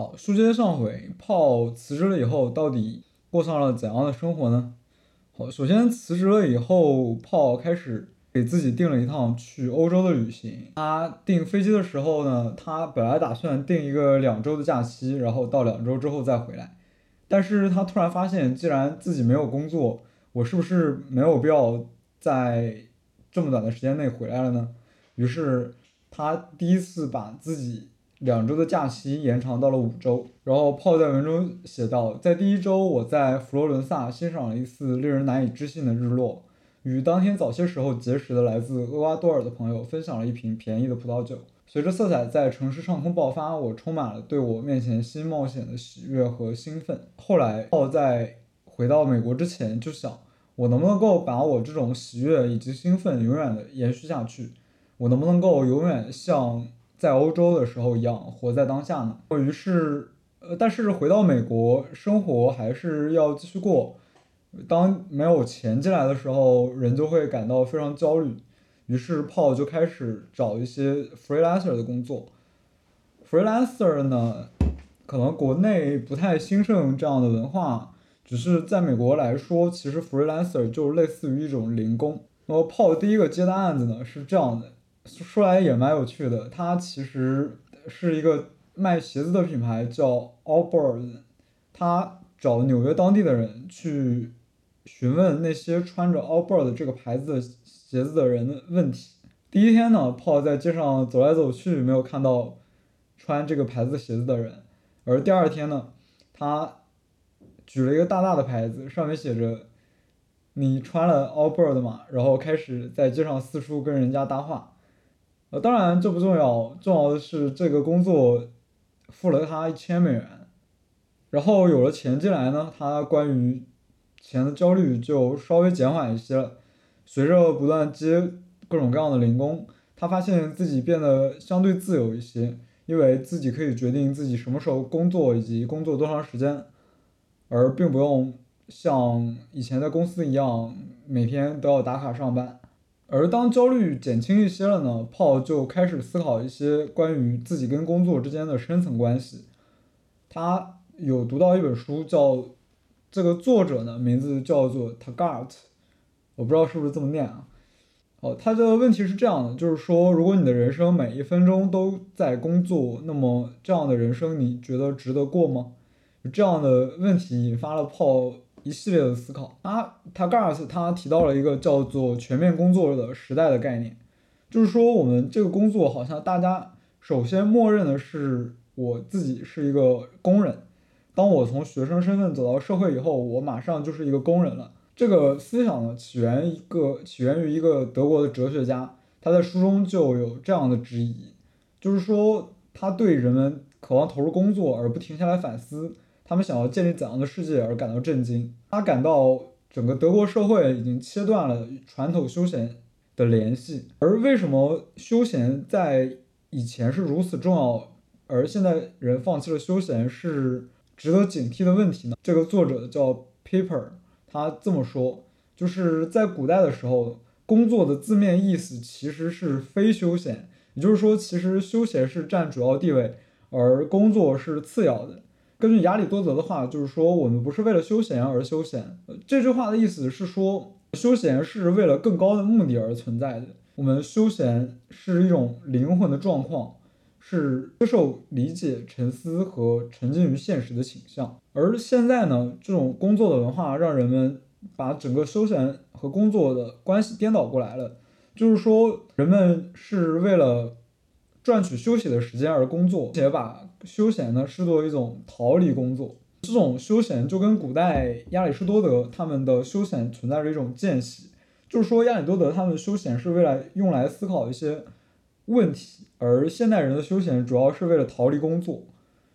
好，书接上回，炮辞职了以后，到底过上了怎样的生活呢？好，首先辞职了以后，炮开始给自己订了一趟去欧洲的旅行。他订飞机的时候呢，他本来打算订一个两周的假期，然后到两周之后再回来。但是他突然发现，既然自己没有工作，我是不是没有必要在这么短的时间内回来了呢？于是他第一次把自己。两周的假期延长到了五周，然后泡在文中写道：在第一周，我在佛罗伦萨欣赏了一次令人难以置信的日落，与当天早些时候结识的来自厄瓜多尔的朋友分享了一瓶便宜的葡萄酒。随着色彩在城市上空爆发，我充满了对我面前新冒险的喜悦和兴奋。后来，泡在回到美国之前就想，我能不能够把我这种喜悦以及兴奋永远的延续下去？我能不能够永远像？在欧洲的时候一样活在当下呢。于是，呃，但是回到美国生活还是要继续过。当没有钱进来的时候，人就会感到非常焦虑。于是，炮就开始找一些 freelancer 的工作。freelancer 呢，可能国内不太兴盛这样的文化，只是在美国来说，其实 freelancer 就类似于一种零工。那么，炮第一个接的案子呢是这样的。说来也蛮有趣的，他其实是一个卖鞋子的品牌，叫 Allbird。他找纽约当地的人去询问那些穿着 Allbird 这个牌子的鞋子的人的问题。第一天呢，Paul 在街上走来走去，没有看到穿这个牌子鞋子的人。而第二天呢，他举了一个大大的牌子，上面写着“你穿了 Allbirds 吗？”然后开始在街上四处跟人家搭话。呃，当然这不重要，重要的是这个工作付了他一千美元，然后有了钱进来呢，他关于钱的焦虑就稍微减缓一些了。随着不断接各种各样的零工，他发现自己变得相对自由一些，因为自己可以决定自己什么时候工作以及工作多长时间，而并不用像以前在公司一样每天都要打卡上班。而当焦虑减轻一些了呢，炮就开始思考一些关于自己跟工作之间的深层关系。他有读到一本书，叫这个作者呢名字叫做 Taggart，我不知道是不是这么念啊。哦，他的问题是这样的，就是说，如果你的人生每一分钟都在工作，那么这样的人生你觉得值得过吗？这样的问题引发了炮。一系列的思考，他他 Gars 他提到了一个叫做全面工作的时代的概念，就是说我们这个工作好像大家首先默认的是我自己是一个工人，当我从学生身份走到社会以后，我马上就是一个工人了。这个思想呢起源一个起源于一个德国的哲学家，他在书中就有这样的质疑，就是说他对人们渴望投入工作而不停下来反思。他们想要建立怎样的世界而感到震惊？他感到整个德国社会已经切断了传统休闲的联系。而为什么休闲在以前是如此重要，而现在人放弃了休闲是值得警惕的问题呢？这个作者叫 Paper，他这么说，就是在古代的时候，工作的字面意思其实是非休闲，也就是说，其实休闲是占主要地位，而工作是次要的。根据亚里多德的话，就是说我们不是为了休闲而休闲。这句话的意思是说，休闲是为了更高的目的而存在的。我们休闲是一种灵魂的状况，是接受、理解、沉思和沉浸于现实的倾向。而现在呢，这种工作的文化让人们把整个休闲和工作的关系颠倒过来了，就是说人们是为了。赚取休息的时间而工作，且把休闲呢视作一种逃离工作。这种休闲就跟古代亚里士多德他们的休闲存在着一种间隙，就是说亚里多德他们休闲是为了用来思考一些问题，而现代人的休闲主要是为了逃离工作。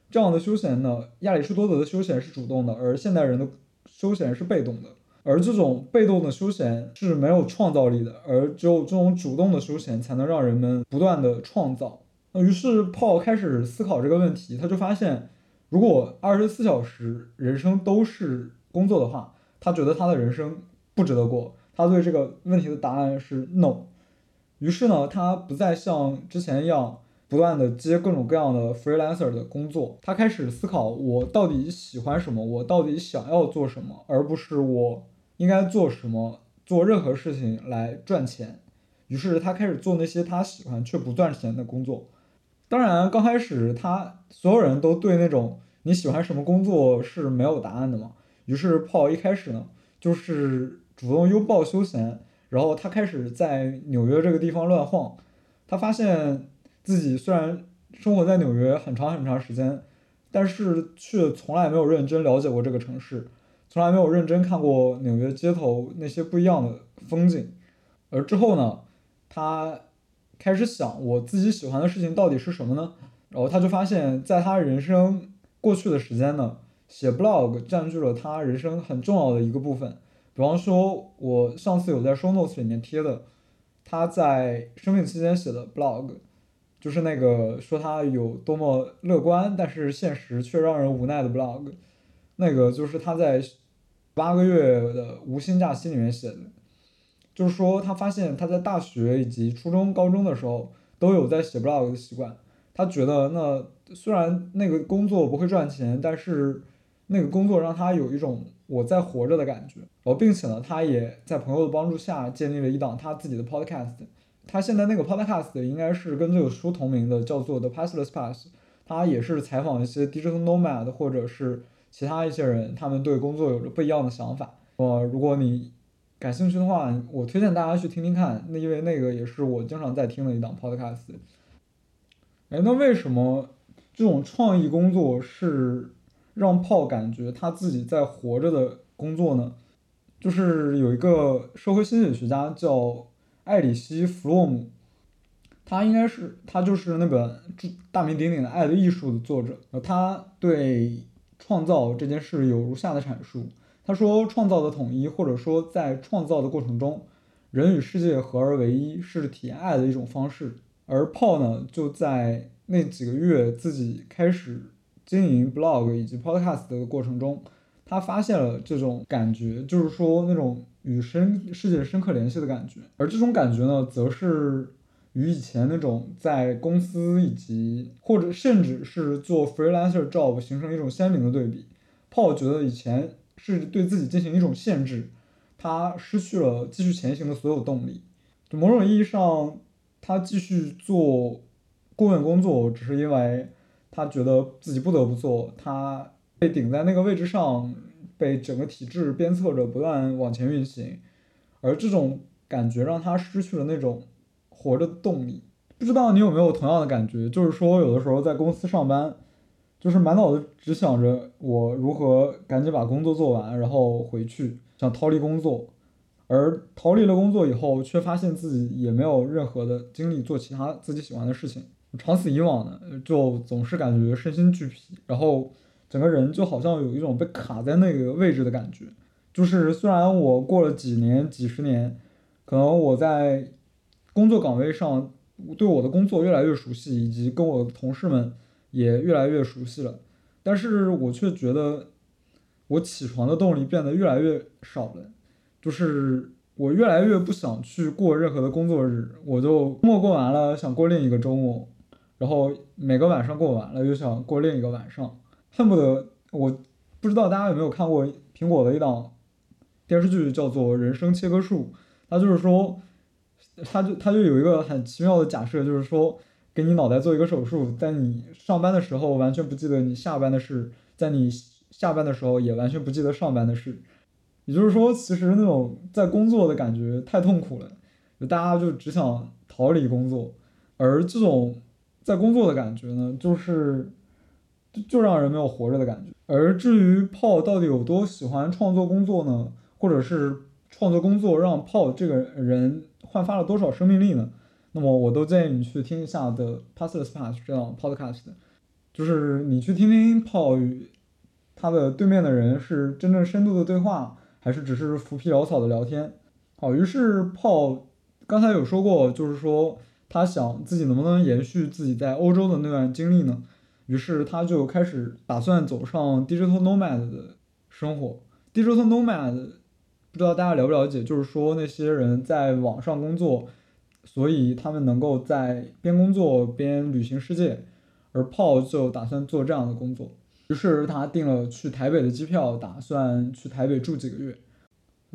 这样的休闲呢，亚里士多德的休闲是主动的，而现代人的休闲是被动的。而这种被动的休闲是没有创造力的，而只有这种主动的休闲才能让人们不断的创造。于是 Paul 开始思考这个问题，他就发现，如果二十四小时人生都是工作的话，他觉得他的人生不值得过。他对这个问题的答案是 no。于是呢，他不再像之前一样不断的接各种各样的 freelancer 的工作。他开始思考我到底喜欢什么，我到底想要做什么，而不是我应该做什么，做任何事情来赚钱。于是他开始做那些他喜欢却不赚钱的工作。当然，刚开始他所有人都对那种你喜欢什么工作是没有答案的嘛。于是炮一开始呢，就是主动拥抱休闲。然后他开始在纽约这个地方乱晃，他发现自己虽然生活在纽约很长很长时间，但是却从来没有认真了解过这个城市，从来没有认真看过纽约街头那些不一样的风景。而之后呢，他开始想我自己喜欢的事情到底是什么呢？然后他就发现，在他人生过去的时间呢，写 blog 占据了他人生很重要的一个部分。比方说，我上次有在 show notes 里面贴的，他在生病期间写的 blog，就是那个说他有多么乐观，但是现实却让人无奈的 blog，那个就是他在八个月的无薪假期里面写的，就是说他发现他在大学以及初中、高中的时候都有在写 blog 的习惯，他觉得那虽然那个工作不会赚钱，但是那个工作让他有一种。我在活着的感觉，然后并且呢，他也在朋友的帮助下建立了一档他自己的 podcast。他现在那个 podcast 应该是跟这个书同名的，叫做 The Passless Pass。他也是采访一些 digital nomad 或者是其他一些人，他们对工作有着不一样的想法。呃，如果你感兴趣的话，我推荐大家去听听看。那因为那个也是我经常在听的一档 podcast。哎，那为什么这种创意工作是？让炮感觉他自己在活着的工作呢，就是有一个社会心理学家叫艾里希·弗洛姆，他应该是他就是那本大名鼎鼎的《爱的艺术》的作者。他对创造这件事有如下的阐述：他说，创造的统一，或者说在创造的过程中，人与世界合而为一，是体验爱的一种方式。而 Paul 呢，就在那几个月自己开始。经营 blog 以及 podcast 的过程中，他发现了这种感觉，就是说那种与深世界深刻联系的感觉。而这种感觉呢，则是与以前那种在公司以及或者甚至是做 freelancer job 形成一种鲜明的对比。Paul 觉得以前是对自己进行一种限制，他失去了继续前行的所有动力。就某种意义上，他继续做顾问工作，只是因为。他觉得自己不得不做，他被顶在那个位置上，被整个体制鞭策着不断往前运行，而这种感觉让他失去了那种活着的动力。不知道你有没有同样的感觉？就是说，有的时候在公司上班，就是满脑子只想着我如何赶紧把工作做完，然后回去，想逃离工作，而逃离了工作以后，却发现自己也没有任何的精力做其他自己喜欢的事情。长此以往呢，就总是感觉身心俱疲，然后整个人就好像有一种被卡在那个位置的感觉。就是虽然我过了几年、几十年，可能我在工作岗位上对我的工作越来越熟悉，以及跟我的同事们也越来越熟悉了，但是我却觉得我起床的动力变得越来越少了，就是。我越来越不想去过任何的工作日，我就周末过完了，想过另一个周末。然后每个晚上过完了，又想过另一个晚上，恨不得我不知道大家有没有看过苹果的一档电视剧，叫做《人生切割术》。它就是说，它就它就有一个很奇妙的假设，就是说，给你脑袋做一个手术，在你上班的时候完全不记得你下班的事，在你下班的时候也完全不记得上班的事。也就是说，其实那种在工作的感觉太痛苦了，就大家就只想逃离工作，而这种。在工作的感觉呢，就是就就让人没有活着的感觉。而至于炮到底有多喜欢创作工作呢，或者是创作工作让炮这个人焕发了多少生命力呢？那么我都建议你去听一下的 Passless Pass 这样 podcast，就是你去听听炮与他的对面的人是真正深度的对话，还是只是浮皮潦草的聊天。好，于是炮刚才有说过，就是说。他想自己能不能延续自己在欧洲的那段经历呢？于是他就开始打算走上 digital nomad 的生活。digital nomad 不知道大家了不了解，就是说那些人在网上工作，所以他们能够在边工作边旅行世界，而 Paul 就打算做这样的工作，于是他订了去台北的机票，打算去台北住几个月。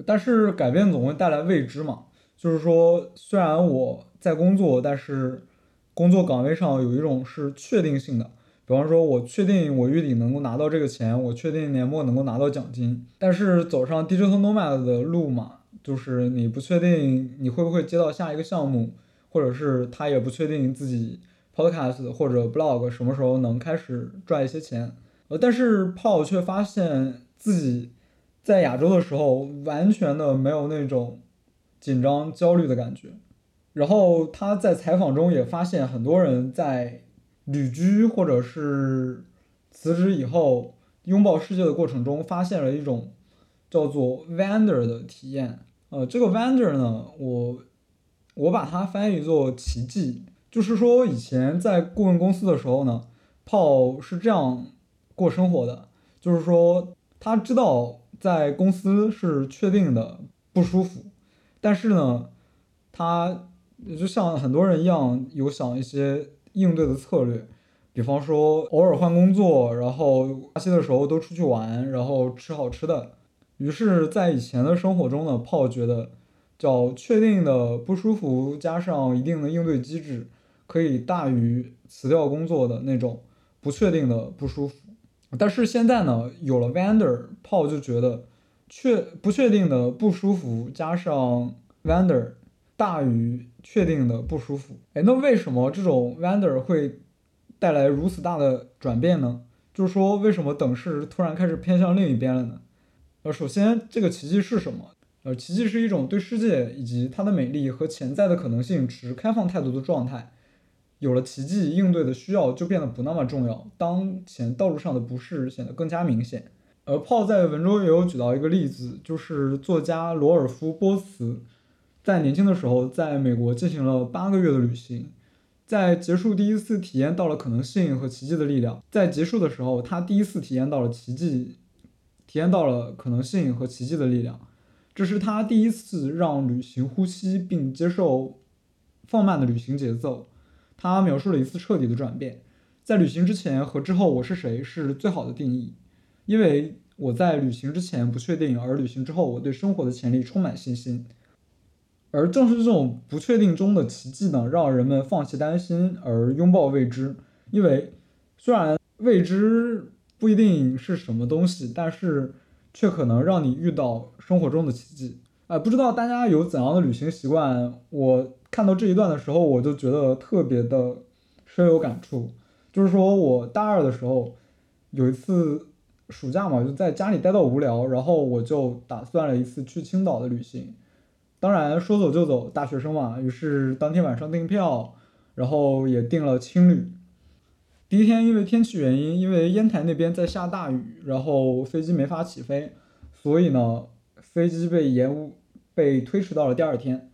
但是改变总会带来未知嘛，就是说虽然我在工作，但是工作岗位上有一种是确定性的，比方说我确定我月底能够拿到这个钱，我确定年末能够拿到奖金，但是走上 digital nomad 的路嘛。就是你不确定你会不会接到下一个项目，或者是他也不确定自己 podcast 或者 blog 什么时候能开始赚一些钱，呃，但是 Paul 却发现自己在亚洲的时候完全的没有那种紧张焦虑的感觉，然后他在采访中也发现很多人在旅居或者是辞职以后拥抱世界的过程中，发现了一种叫做 wander 的体验。呃，这个 wander 呢，我我把它翻译作奇迹，就是说以前在顾问公司的时候呢，Paul 是这样过生活的，就是说他知道在公司是确定的不舒服，但是呢，他就像很多人一样有想一些应对的策略，比方说偶尔换工作，然后假期的时候都出去玩，然后吃好吃的。于是，在以前的生活中呢泡觉得，叫确定的不舒服加上一定的应对机制，可以大于辞掉工作的那种不确定的不舒服。但是现在呢，有了 Vander，泡就觉得确不确定的不舒服加上 Vander 大于确定的不舒服。哎，那为什么这种 Vander 会带来如此大的转变呢？就是说，为什么等式突然开始偏向另一边了呢？呃，首先，这个奇迹是什么？呃，奇迹是一种对世界以及它的美丽和潜在的可能性持开放态度的状态。有了奇迹，应对的需要就变得不那么重要，当前道路上的不适显得更加明显。而泡在文中也有举到一个例子，就是作家罗尔夫·波茨在年轻的时候在美国进行了八个月的旅行，在结束第一次体验到了可能性和奇迹的力量。在结束的时候，他第一次体验到了奇迹。体验到了可能性和奇迹的力量，这是他第一次让旅行呼吸并接受放慢的旅行节奏。他描述了一次彻底的转变，在旅行之前和之后我是谁是最好的定义，因为我在旅行之前不确定，而旅行之后我对生活的潜力充满信心。而正是这种不确定中的奇迹呢，让人们放弃担心而拥抱未知，因为虽然未知。不一定是什么东西，但是却可能让你遇到生活中的奇迹。哎，不知道大家有怎样的旅行习惯？我看到这一段的时候，我就觉得特别的深有感触。就是说我大二的时候有一次暑假嘛，就在家里待到无聊，然后我就打算了一次去青岛的旅行。当然说走就走，大学生嘛，于是当天晚上订票，然后也订了青旅。第一天因为天气原因，因为烟台那边在下大雨，然后飞机没法起飞，所以呢，飞机被延误，被推迟到了第二天。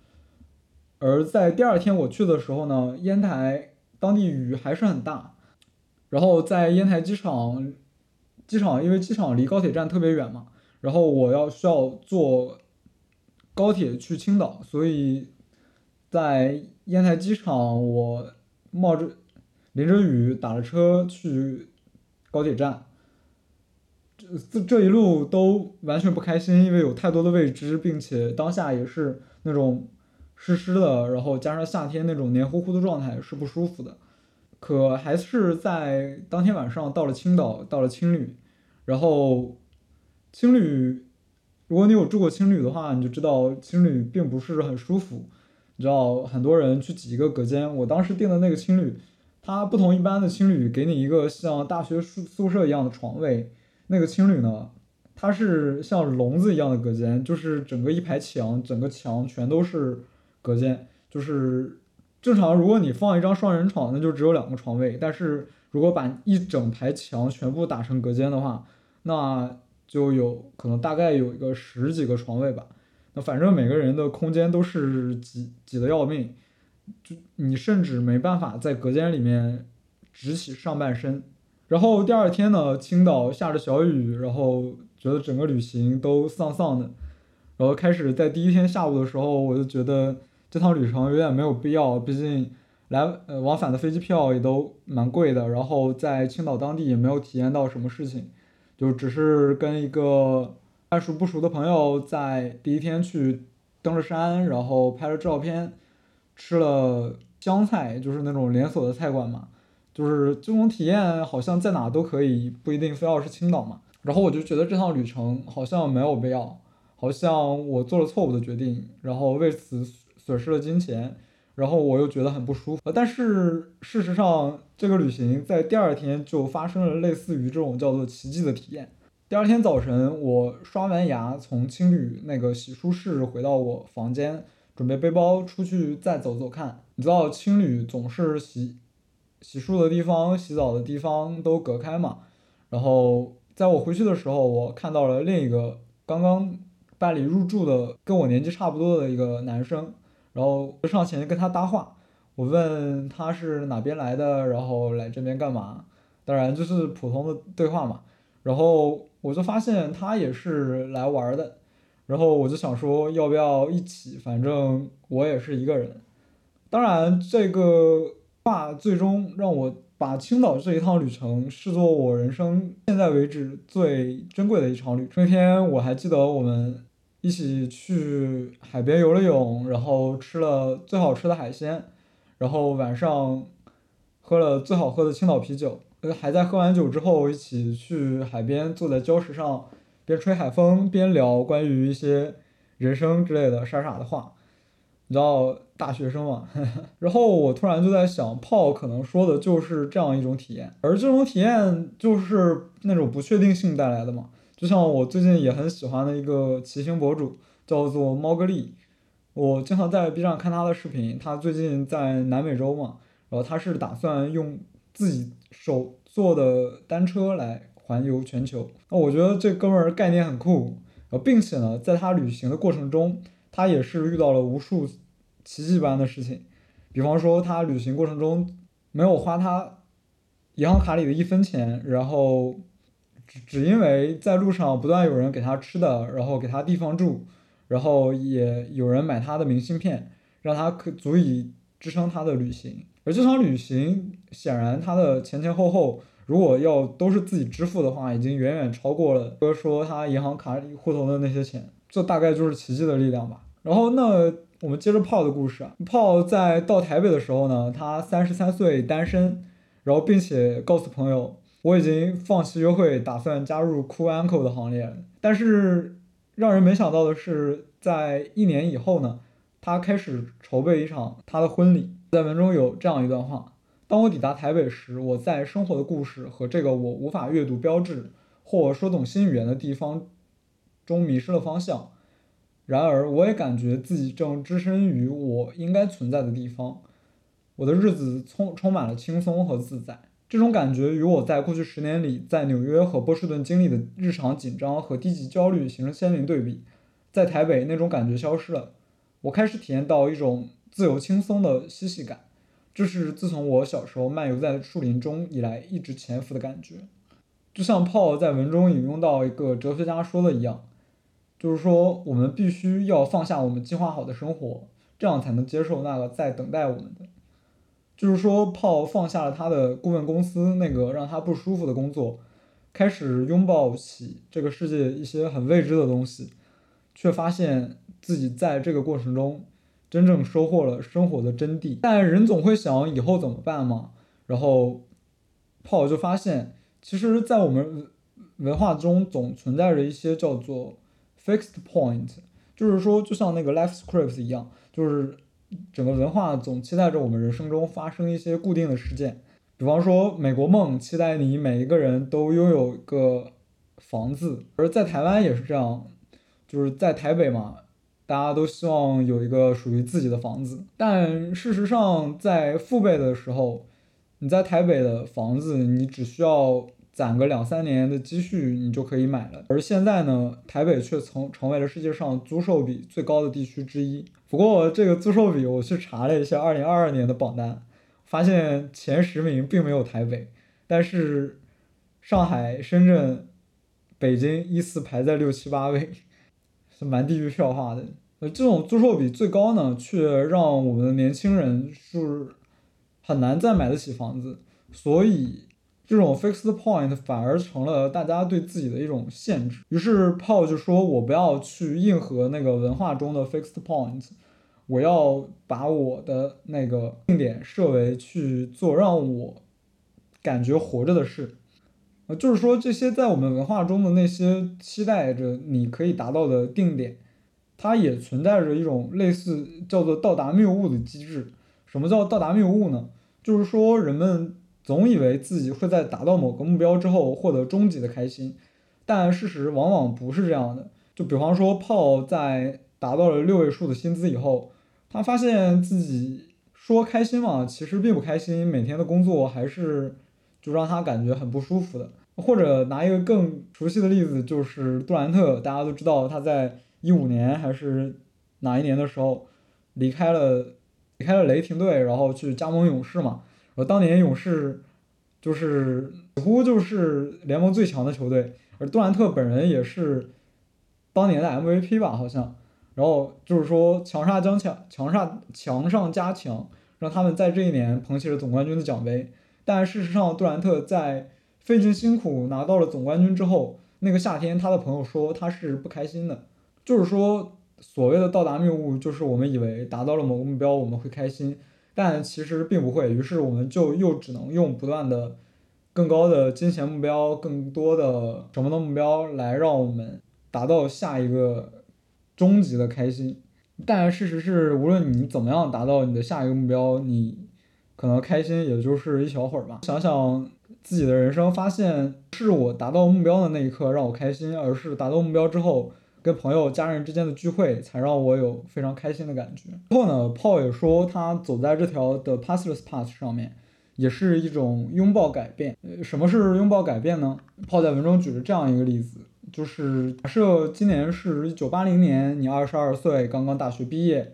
而在第二天我去的时候呢，烟台当地雨还是很大，然后在烟台机场，机场因为机场离高铁站特别远嘛，然后我要需要坐高铁去青岛，所以在烟台机场我冒着。淋着雨打了车去高铁站，这这这一路都完全不开心，因为有太多的未知，并且当下也是那种湿湿的，然后加上夏天那种黏糊糊的状态是不舒服的。可还是在当天晚上到了青岛，到了青旅，然后青旅，如果你有住过青旅的话，你就知道青旅并不是很舒服，你知道很多人去挤一个隔间，我当时订的那个青旅。它不同一般的青旅，给你一个像大学宿宿舍一样的床位。那个青旅呢，它是像笼子一样的隔间，就是整个一排墙，整个墙全都是隔间。就是正常，如果你放一张双人床，那就只有两个床位。但是如果把一整排墙全部打成隔间的话，那就有可能大概有一个十几个床位吧。那反正每个人的空间都是挤挤得要命。就你甚至没办法在隔间里面直起上半身，然后第二天呢，青岛下着小雨，然后觉得整个旅行都丧丧的，然后开始在第一天下午的时候，我就觉得这趟旅程有点没有必要，毕竟来呃往返的飞机票也都蛮贵的，然后在青岛当地也没有体验到什么事情，就只是跟一个半熟不熟的朋友在第一天去登了山，然后拍了照片，吃了湘菜，就是那种连锁的菜馆嘛，就是这种体验好像在哪都可以，不一定非要是青岛嘛。然后我就觉得这趟旅程好像没有必要，好像我做了错误的决定，然后为此损失了金钱，然后我又觉得很不舒服。但是事实上，这个旅行在第二天就发生了类似于这种叫做奇迹的体验。第二天早晨，我刷完牙，从青旅那个洗漱室回到我房间，准备背包出去再走走看。你知道青旅总是洗洗漱的地方、洗澡的地方都隔开嘛？然后。在我回去的时候，我看到了另一个刚刚办理入住的跟我年纪差不多的一个男生，然后就上前跟他搭话。我问他是哪边来的，然后来这边干嘛？当然就是普通的对话嘛。然后我就发现他也是来玩的，然后我就想说要不要一起，反正我也是一个人。当然这个话最终让我。把青岛这一趟旅程视作我人生现在为止最珍贵的一场旅程。那天我还记得我们一起去海边游了泳，然后吃了最好吃的海鲜，然后晚上喝了最好喝的青岛啤酒。还在喝完酒之后，一起去海边坐在礁石上，边吹海风边聊关于一些人生之类的傻傻的话。你知道大学生嘛？然后我突然就在想，炮可能说的就是这样一种体验，而这种体验就是那种不确定性带来的嘛。就像我最近也很喜欢的一个骑行博主，叫做猫格丽，我经常在 B 站看他的视频。他最近在南美洲嘛，然后他是打算用自己手做的单车来环游全球。那我觉得这哥们儿概念很酷，呃并且呢，在他旅行的过程中。他也是遇到了无数奇迹般的事情，比方说他旅行过程中没有花他银行卡里的一分钱，然后只只因为在路上不断有人给他吃的，然后给他地方住，然后也有人买他的明信片，让他可足以支撑他的旅行。而这场旅行显然他的前前后后，如果要都是自己支付的话，已经远远超过了哥说他银行卡里户头的那些钱。这大概就是奇迹的力量吧。然后，那我们接着炮的故事啊。炮在到台北的时候呢，他三十三岁，单身，然后并且告诉朋友，我已经放弃约会，打算加入 Cool Uncle 的行列。但是让人没想到的是，在一年以后呢，他开始筹备一场他的婚礼。在文中有这样一段话：当我抵达台北时，我在生活的故事和这个我无法阅读标志或说懂新语言的地方中迷失了方向。然而，我也感觉自己正置身于我应该存在的地方。我的日子充充满了轻松和自在。这种感觉与我在过去十年里在纽约和波士顿经历的日常紧张和低级焦虑形成鲜明对比。在台北，那种感觉消失了。我开始体验到一种自由轻松的嬉戏感，这是自从我小时候漫游在树林中以来一直潜伏的感觉。就像炮在文中引用到一个哲学家说的一样。就是说，我们必须要放下我们计划好的生活，这样才能接受那个在等待我们的。就是说，炮放下了他的顾问公司那个让他不舒服的工作，开始拥抱起这个世界一些很未知的东西，却发现自己在这个过程中真正收获了生活的真谛。但人总会想以后怎么办嘛？然后，炮就发现，其实，在我们文化中总存在着一些叫做。Fixed point，就是说，就像那个 life scripts 一样，就是整个文化总期待着我们人生中发生一些固定的事件。比方说，美国梦期待你每一个人都拥有一个房子，而在台湾也是这样，就是在台北嘛，大家都希望有一个属于自己的房子。但事实上，在父辈的时候，你在台北的房子，你只需要。攒个两三年的积蓄，你就可以买了。而现在呢，台北却曾成为了世界上租售比最高的地区之一。不过，这个租售比我去查了一下，二零二二年的榜单，发现前十名并没有台北，但是上海、深圳、北京依次排在六七八位，是蛮地域笑话的。呃，这种租售比最高呢，却让我们的年轻人是很难再买得起房子，所以这种 fixed point 反而成了大家对自己的一种限制。于是 Paul 就说：“我不要去硬核那个文化中的 fixed point，我要把我的那个定点设为去做让我感觉活着的事。”呃，就是说这些在我们文化中的那些期待着你可以达到的定点，它也存在着一种类似叫做到达谬误的机制。什么叫到达谬误呢？就是说人们总以为自己会在达到某个目标之后获得终极的开心，但事实往往不是这样的。就比方说泡在达到了六位数的薪资以后，他发现自己说开心嘛，其实并不开心，每天的工作还是。就让他感觉很不舒服的，或者拿一个更熟悉的例子，就是杜兰特，大家都知道他在一五年还是哪一年的时候离开了离开了雷霆队，然后去加盟勇士嘛。然后当年勇士就是几乎就是联盟最强的球队，而杜兰特本人也是当年的 MVP 吧，好像。然后就是说强上加强，强上强上加强，让他们在这一年捧起了总冠军的奖杯。但事实上，杜兰特在费尽辛苦拿到了总冠军之后，那个夏天，他的朋友说他是不开心的。就是说，所谓的到达谬误，就是我们以为达到了某个目标我们会开心，但其实并不会。于是我们就又只能用不断的、更高的金钱目标、更多的什么的目标来让我们达到下一个终极的开心。但事实是，无论你怎么样达到你的下一个目标，你。可能开心也就是一小会儿吧。想想自己的人生，发现是我达到目标的那一刻让我开心，而是达到目标之后跟朋友、家人之间的聚会才让我有非常开心的感觉。之后呢，Paul 也说他走在这条的 passless path 上面，也是一种拥抱改变。什么是拥抱改变呢？Paul 在文中举了这样一个例子，就是假设今年是一九八零年，你二十二岁，刚刚大学毕业，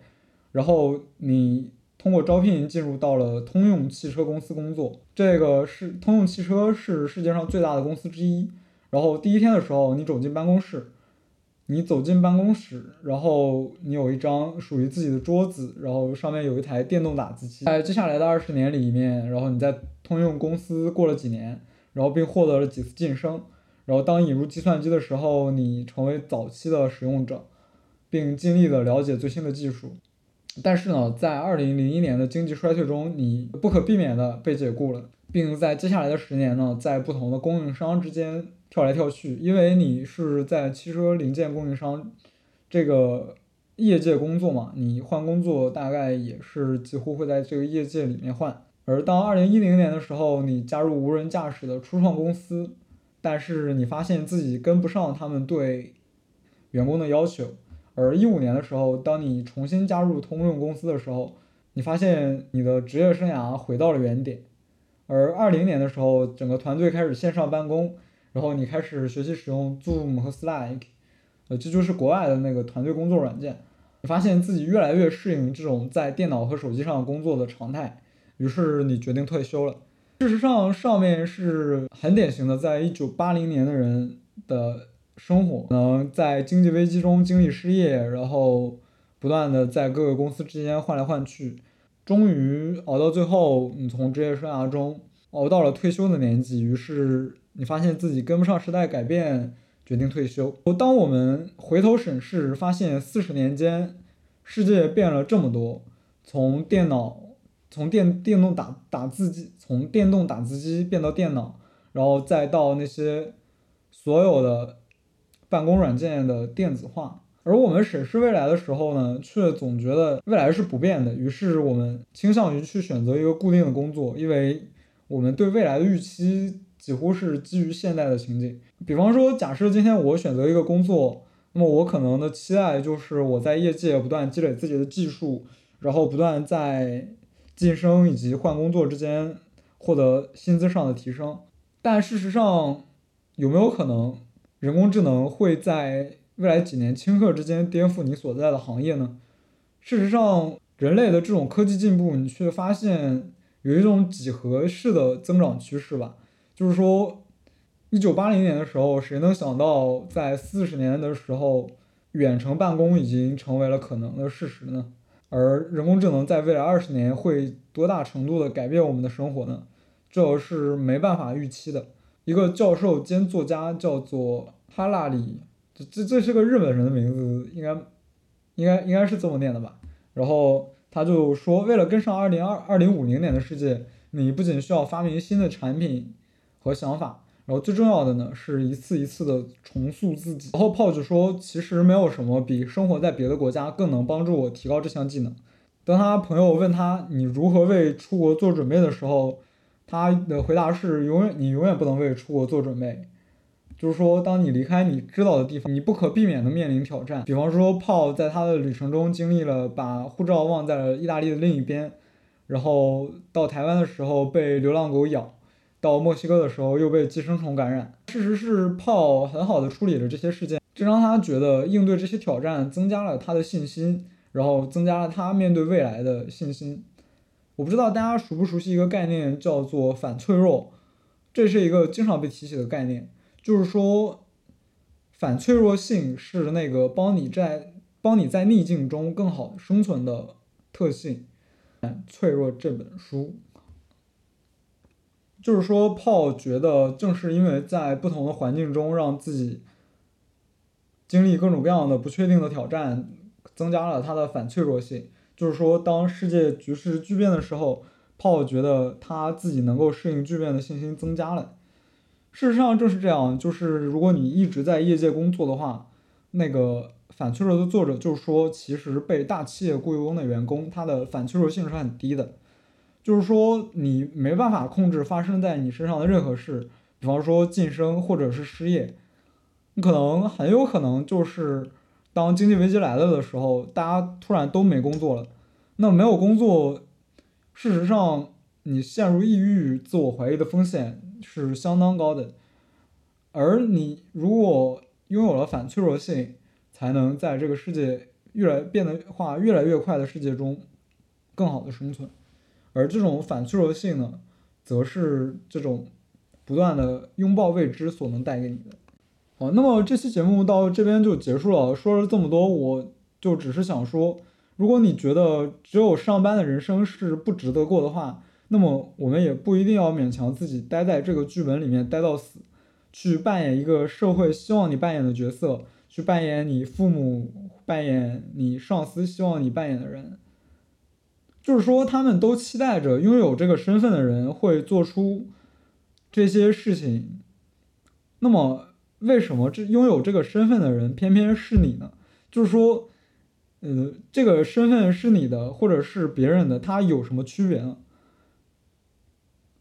然后你。通过招聘进入到了通用汽车公司工作，这个是通用汽车是世界上最大的公司之一。然后第一天的时候，你走进办公室，你走进办公室，然后你有一张属于自己的桌子，然后上面有一台电动打字机。在接下来的二十年里面，然后你在通用公司过了几年，然后并获得了几次晋升。然后当引入计算机的时候，你成为早期的使用者，并尽力的了解最新的技术。但是呢，在二零零一年的经济衰退中，你不可避免的被解雇了，并在接下来的十年呢，在不同的供应商之间跳来跳去，因为你是在汽车零件供应商这个业界工作嘛，你换工作大概也是几乎会在这个业界里面换。而当二零一零年的时候，你加入无人驾驶的初创公司，但是你发现自己跟不上他们对员工的要求。而一五年的时候，当你重新加入通用公司的时候，你发现你的职业生涯回到了原点。而二零年的时候，整个团队开始线上办公，然后你开始学习使用 Zoom 和 Slack，呃，这就是国外的那个团队工作软件。你发现自己越来越适应这种在电脑和手机上工作的常态，于是你决定退休了。事实上，上面是很典型的，在一九八零年的人的。生活能在经济危机中经历失业，然后不断的在各个公司之间换来换去，终于熬到最后，你从职业生涯中熬到了退休的年纪，于是你发现自己跟不上时代改变，决定退休。当我们回头审视，发现四十年间世界变了这么多，从电脑，从电电动打打字机，从电动打字机变到电脑，然后再到那些所有的。办公软件的电子化，而我们审视未来的时候呢，却总觉得未来是不变的。于是我们倾向于去选择一个固定的工作，因为我们对未来的预期几乎是基于现代的情景。比方说，假设今天我选择一个工作，那么我可能的期待就是我在业界不断积累自己的技术，然后不断在晋升以及换工作之间获得薪资上的提升。但事实上，有没有可能？人工智能会在未来几年顷刻之间颠覆你所在的行业呢？事实上，人类的这种科技进步，你却发现有一种几何式的增长趋势吧。就是说，一九八零年的时候，谁能想到在四十年的时候，远程办公已经成为了可能的事实呢？而人工智能在未来二十年会多大程度的改变我们的生活呢？这是没办法预期的。一个教授兼作家叫做哈拉里，这这这是个日本人的名字，应该应该应该是这么念的吧？然后他就说，为了跟上二零二二零五零年的世界，你不仅需要发明新的产品和想法，然后最重要的呢是一次一次的重塑自己。然后炮就说，其实没有什么比生活在别的国家更能帮助我提高这项技能。当他朋友问他你如何为出国做准备的时候，他的回答是：永远，你永远不能为出国做准备。就是说，当你离开你知道的地方，你不可避免的面临挑战。比方说，炮在他的旅程中经历了把护照忘在了意大利的另一边，然后到台湾的时候被流浪狗咬，到墨西哥的时候又被寄生虫感染。事实是，炮很好的处理了这些事件，这让他觉得应对这些挑战增加了他的信心，然后增加了他面对未来的信心。我不知道大家熟不熟悉一个概念，叫做反脆弱，这是一个经常被提起的概念，就是说，反脆弱性是那个帮你在帮你在逆境中更好生存的特性。脆弱这本书，就是说，炮觉得正是因为在不同的环境中让自己经历各种各样的不确定的挑战，增加了他的反脆弱性。就是说，当世界局势巨变的时候，泡泡觉得他自己能够适应巨变的信心增加了。事实上正是这样，就是如果你一直在业界工作的话，那个反脆弱的作者就是说，其实被大企业雇佣的员工，他的反脆弱性是很低的。就是说，你没办法控制发生在你身上的任何事，比方说晋升或者是失业，你可能很有可能就是。当经济危机来了的时候，大家突然都没工作了，那没有工作，事实上你陷入抑郁、自我怀疑的风险是相当高的。而你如果拥有了反脆弱性，才能在这个世界越来变得化越来越快的世界中，更好的生存。而这种反脆弱性呢，则是这种不断的拥抱未知所能带给你的。好，那么这期节目到这边就结束了。说了这么多，我就只是想说，如果你觉得只有上班的人生是不值得过的话，那么我们也不一定要勉强自己待在这个剧本里面待到死，去扮演一个社会希望你扮演的角色，去扮演你父母、扮演你上司希望你扮演的人。就是说，他们都期待着拥有这个身份的人会做出这些事情。那么。为什么这拥有这个身份的人偏偏是你呢？就是说，呃，这个身份是你的，或者是别人的，它有什么区别呢？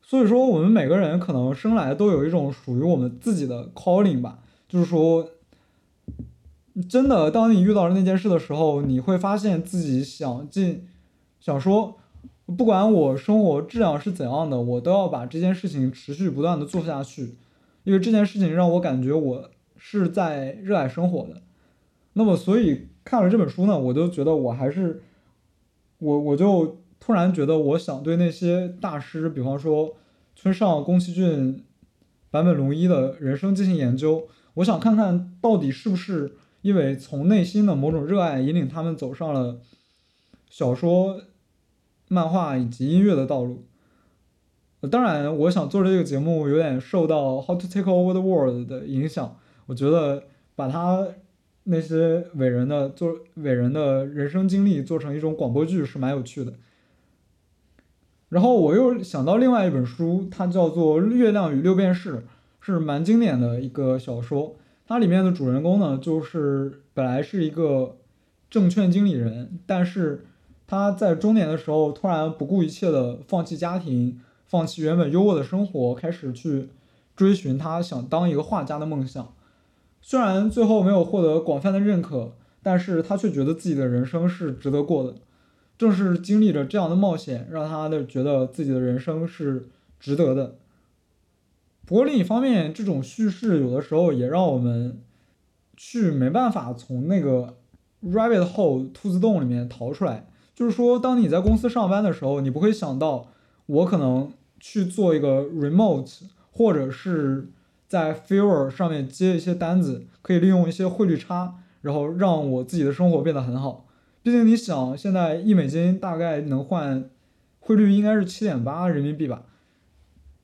所以说，我们每个人可能生来都有一种属于我们自己的 calling 吧。就是说，真的，当你遇到了那件事的时候，你会发现自己想尽想说，不管我生活质量是怎样的，我都要把这件事情持续不断的做下去。因为这件事情让我感觉我是在热爱生活的，那么所以看了这本书呢，我就觉得我还是，我我就突然觉得我想对那些大师，比方说村上、宫崎骏、坂本龙一的人生进行研究，我想看看到底是不是因为从内心的某种热爱引领他们走上了小说、漫画以及音乐的道路。当然，我想做这个节目有点受到《How to Take Over the World》的影响。我觉得把他那些伟人的做伟人的人生经历做成一种广播剧是蛮有趣的。然后我又想到另外一本书，它叫做《月亮与六便士》，是蛮经典的一个小说。它里面的主人公呢，就是本来是一个证券经理人，但是他在中年的时候突然不顾一切的放弃家庭。放弃原本优渥的生活，开始去追寻他想当一个画家的梦想。虽然最后没有获得广泛的认可，但是他却觉得自己的人生是值得过的。正是经历着这样的冒险，让他的觉得自己的人生是值得的。不过另一方面，这种叙事有的时候也让我们去没办法从那个 rabbit hole 兔子洞里面逃出来。就是说，当你在公司上班的时候，你不会想到我可能。去做一个 remote，或者是在 f i v e r 上面接一些单子，可以利用一些汇率差，然后让我自己的生活变得很好。毕竟你想，现在一美金大概能换汇率应该是七点八人民币吧，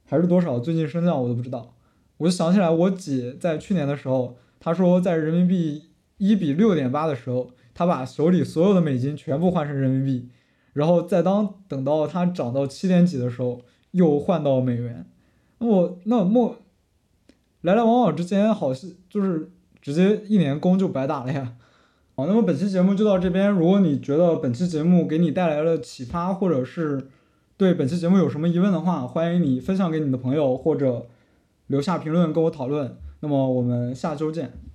还是多少？最近升降我都不知道。我就想起来，我姐在去年的时候，她说在人民币一比六点八的时候，她把手里所有的美金全部换成人民币，然后再当等到它涨到七点几的时候，又换到美元。那我那莫来来往往之间，好像就是直接一年工就白打了呀。好，那么本期节目就到这边。如果你觉得本期节目给你带来了启发，或者是对本期节目有什么疑问的话，欢迎你分享给你的朋友，或者留下评论跟我讨论。那么我们下周见。